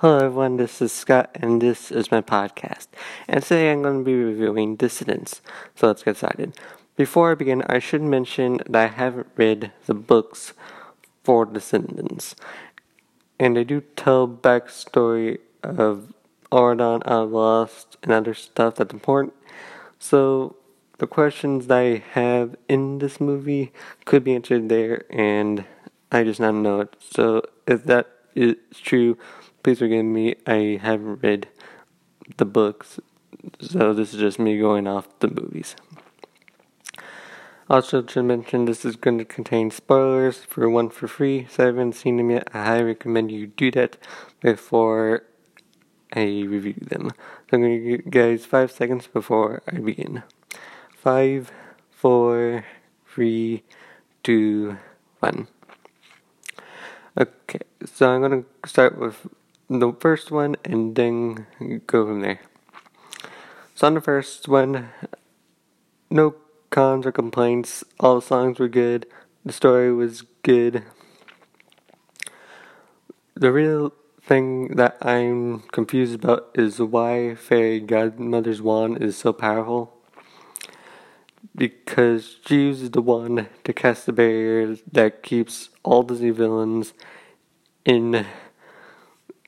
Hello everyone, this is Scott and this is my podcast. And today I'm going to be reviewing Descendants. So let's get started. Before I begin, I should mention that I haven't read the books for Descendants. And they do tell backstory of Auradon, of uh, Lost, and other stuff that's important. So the questions that I have in this movie could be answered there and I just not know it. So if that is true, please forgive me. I haven't read the books, so this is just me going off the movies. Also, to mention, this is going to contain spoilers for one for free. So, you haven't seen them yet, I highly recommend you do that before I review them. So, I'm going to give you guys five seconds before I begin. Five, four, three, two, one. Okay, so I'm going to start with the first one and then go from there. So on the first one, no cons or complaints. All the songs were good. The story was good. The real thing that I'm confused about is why Fairy Godmother's wand is so powerful. Because she uses the wand to cast the barrier that keeps all Disney villains in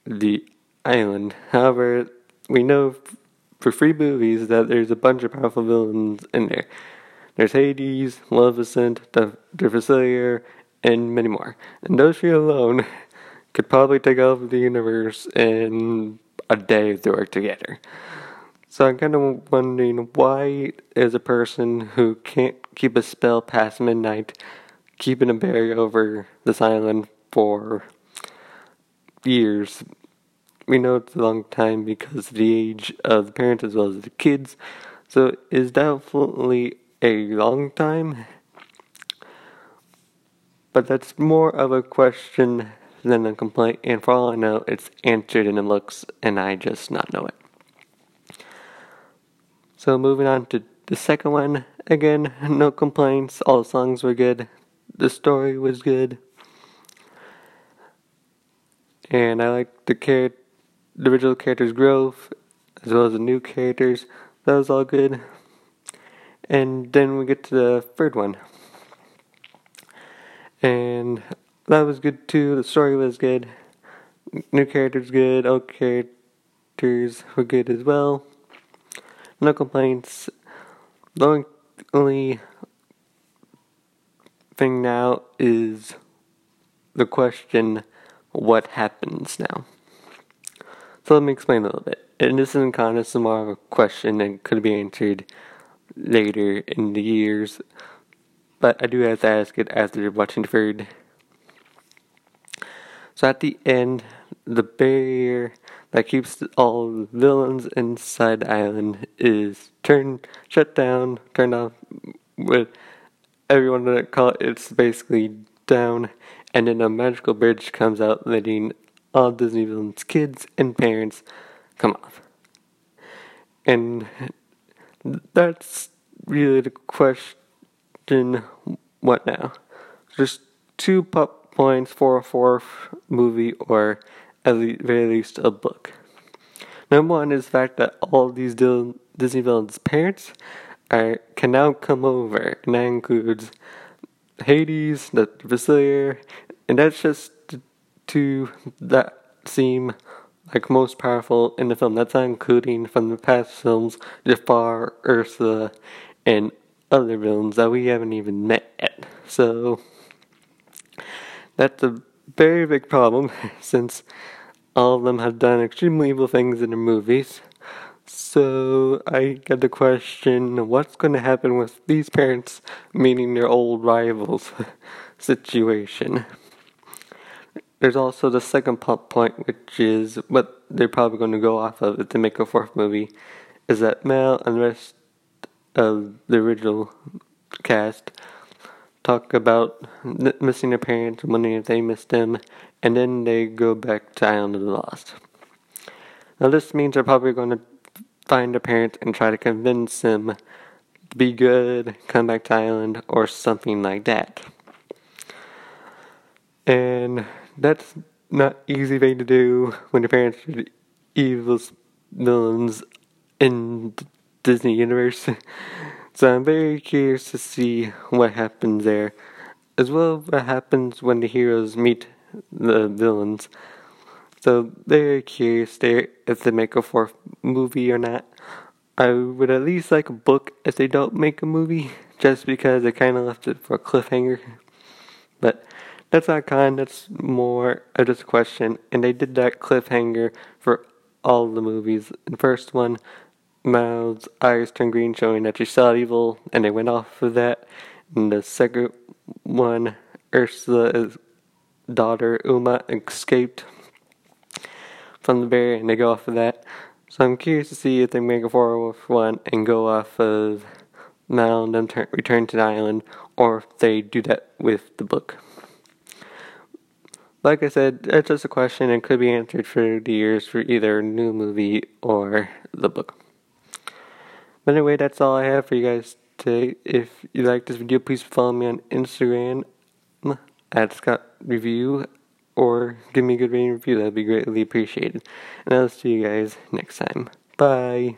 the island. However, we know for free movies that there's a bunch of powerful villains in there. There's Hades, Maleficent, the, Facilier, and many more. And those three alone could probably take over the universe in a day if they work together. So I'm kind of wondering why is a person who can't keep a spell past midnight keeping a barrier over this island for years we know it's a long time because the age of the parents as well as the kids. So is definitely a long time. But that's more of a question than a complaint, and for all I know, it's answered in the looks, and I just not know it. So moving on to the second one, again, no complaints. All the songs were good. The story was good. And I like the character the original characters' growth, as well as the new characters. That was all good. And then we get to the third one. And that was good too. The story was good. New characters good. Old characters were good as well. No complaints. The only thing now is the question what happens now? So let me explain a little bit. And this isn't kind of more of a question that could be answered later in the years, but I do have to ask it after watching the third. So at the end, the barrier that keeps all the villains inside the island is turned, shut down, turned off with everyone that it, it's basically down, and then a magical bridge comes out letting all Disney villains' kids and parents come off. And that's really the question what now? Just two pop points for a fourth movie or at the very least a book. Number one is the fact that all these Disney villains' parents are, can now come over, and that includes Hades, the Facilier, and that's just two that seem like most powerful in the film. That's not including from the past films Jafar, Ursula, and other villains that we haven't even met yet. So that's a very big problem since all of them have done extremely evil things in their movies. So I get the question what's going to happen with these parents meeting their old rivals situation? There's also the second plot point, which is what they're probably going to go off of to make a fourth movie, is that Mel and the rest of the original cast talk about missing their parents, wondering if they missed them, and then they go back to Island of the Lost. Now, this means they're probably going to find their parents and try to convince them to be good, come back to Island, or something like that. And that's not easy thing to do when your parents are the evil villains in the Disney universe. so I'm very curious to see what happens there, as well what happens when the heroes meet the villains. So very curious there if they make a fourth movie or not. I would at least like a book if they don't make a movie, just because they kind of left it for a cliffhanger. But that's not kind, that's more of just a question. And they did that cliffhanger for all the movies. The first one, Miles' eyes turned green, showing that she saw evil, and they went off of that. And the second one, Ursula's daughter, Uma, escaped from the bear, and they go off of that. So I'm curious to see if they make a fourth oh one and go off of Mal and return to the island, or if they do that with the book. Like I said, that's just a question and could be answered for the years for either new movie or the book. But anyway, that's all I have for you guys today. If you like this video, please follow me on Instagram at Scott Review or give me a good rating review. That'd be greatly appreciated. And I'll see you guys next time. Bye.